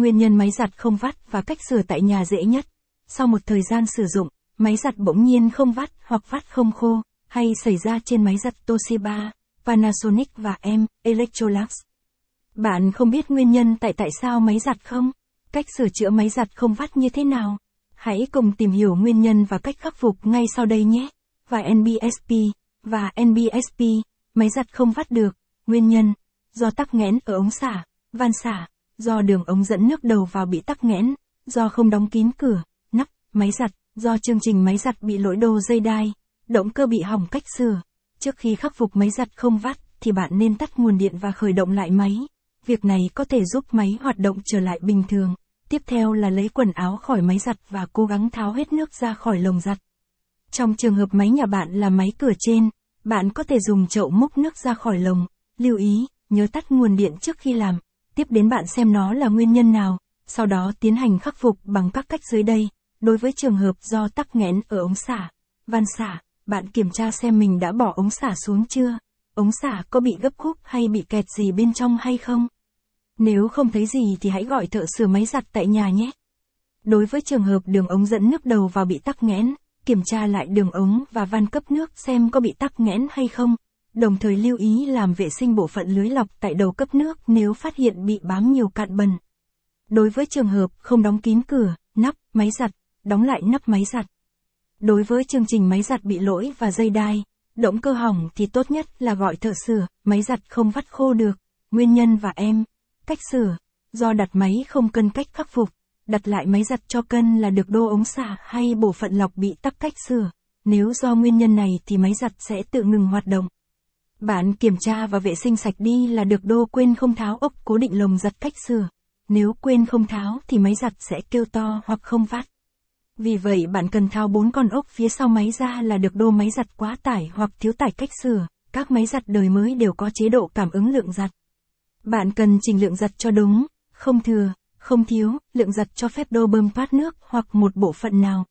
Nguyên nhân máy giặt không vắt và cách sửa tại nhà dễ nhất. Sau một thời gian sử dụng, máy giặt bỗng nhiên không vắt hoặc vắt không khô, hay xảy ra trên máy giặt Toshiba, Panasonic và Em Electrolux. Bạn không biết nguyên nhân tại tại sao máy giặt không? Cách sửa chữa máy giặt không vắt như thế nào? Hãy cùng tìm hiểu nguyên nhân và cách khắc phục ngay sau đây nhé. Và NBSP, và NBSP, máy giặt không vắt được. Nguyên nhân, do tắc nghẽn ở ống xả, van xả, do đường ống dẫn nước đầu vào bị tắc nghẽn, do không đóng kín cửa, nắp, máy giặt, do chương trình máy giặt bị lỗi đồ dây đai, động cơ bị hỏng cách sửa. Trước khi khắc phục máy giặt không vắt, thì bạn nên tắt nguồn điện và khởi động lại máy. Việc này có thể giúp máy hoạt động trở lại bình thường. Tiếp theo là lấy quần áo khỏi máy giặt và cố gắng tháo hết nước ra khỏi lồng giặt. Trong trường hợp máy nhà bạn là máy cửa trên, bạn có thể dùng chậu múc nước ra khỏi lồng. Lưu ý, nhớ tắt nguồn điện trước khi làm. Tiếp đến bạn xem nó là nguyên nhân nào, sau đó tiến hành khắc phục bằng các cách dưới đây. Đối với trường hợp do tắc nghẽn ở ống xả, van xả, bạn kiểm tra xem mình đã bỏ ống xả xuống chưa. Ống xả có bị gấp khúc hay bị kẹt gì bên trong hay không? Nếu không thấy gì thì hãy gọi thợ sửa máy giặt tại nhà nhé. Đối với trường hợp đường ống dẫn nước đầu vào bị tắc nghẽn, kiểm tra lại đường ống và van cấp nước xem có bị tắc nghẽn hay không. Đồng thời lưu ý làm vệ sinh bộ phận lưới lọc tại đầu cấp nước nếu phát hiện bị bám nhiều cạn bẩn. Đối với trường hợp không đóng kín cửa, nắp, máy giặt, đóng lại nắp máy giặt. Đối với chương trình máy giặt bị lỗi và dây đai, động cơ hỏng thì tốt nhất là gọi thợ sửa, máy giặt không vắt khô được. Nguyên nhân và em, cách sửa, do đặt máy không cân cách khắc phục, đặt lại máy giặt cho cân là được đô ống xả hay bộ phận lọc bị tắc cách sửa. Nếu do nguyên nhân này thì máy giặt sẽ tự ngừng hoạt động. Bạn kiểm tra và vệ sinh sạch đi là được đô quên không tháo ốc cố định lồng giặt cách sửa. Nếu quên không tháo thì máy giặt sẽ kêu to hoặc không vắt. Vì vậy bạn cần tháo bốn con ốc phía sau máy ra là được đô máy giặt quá tải hoặc thiếu tải cách sửa. Các máy giặt đời mới đều có chế độ cảm ứng lượng giặt. Bạn cần chỉnh lượng giặt cho đúng, không thừa, không thiếu, lượng giặt cho phép đô bơm thoát nước hoặc một bộ phận nào.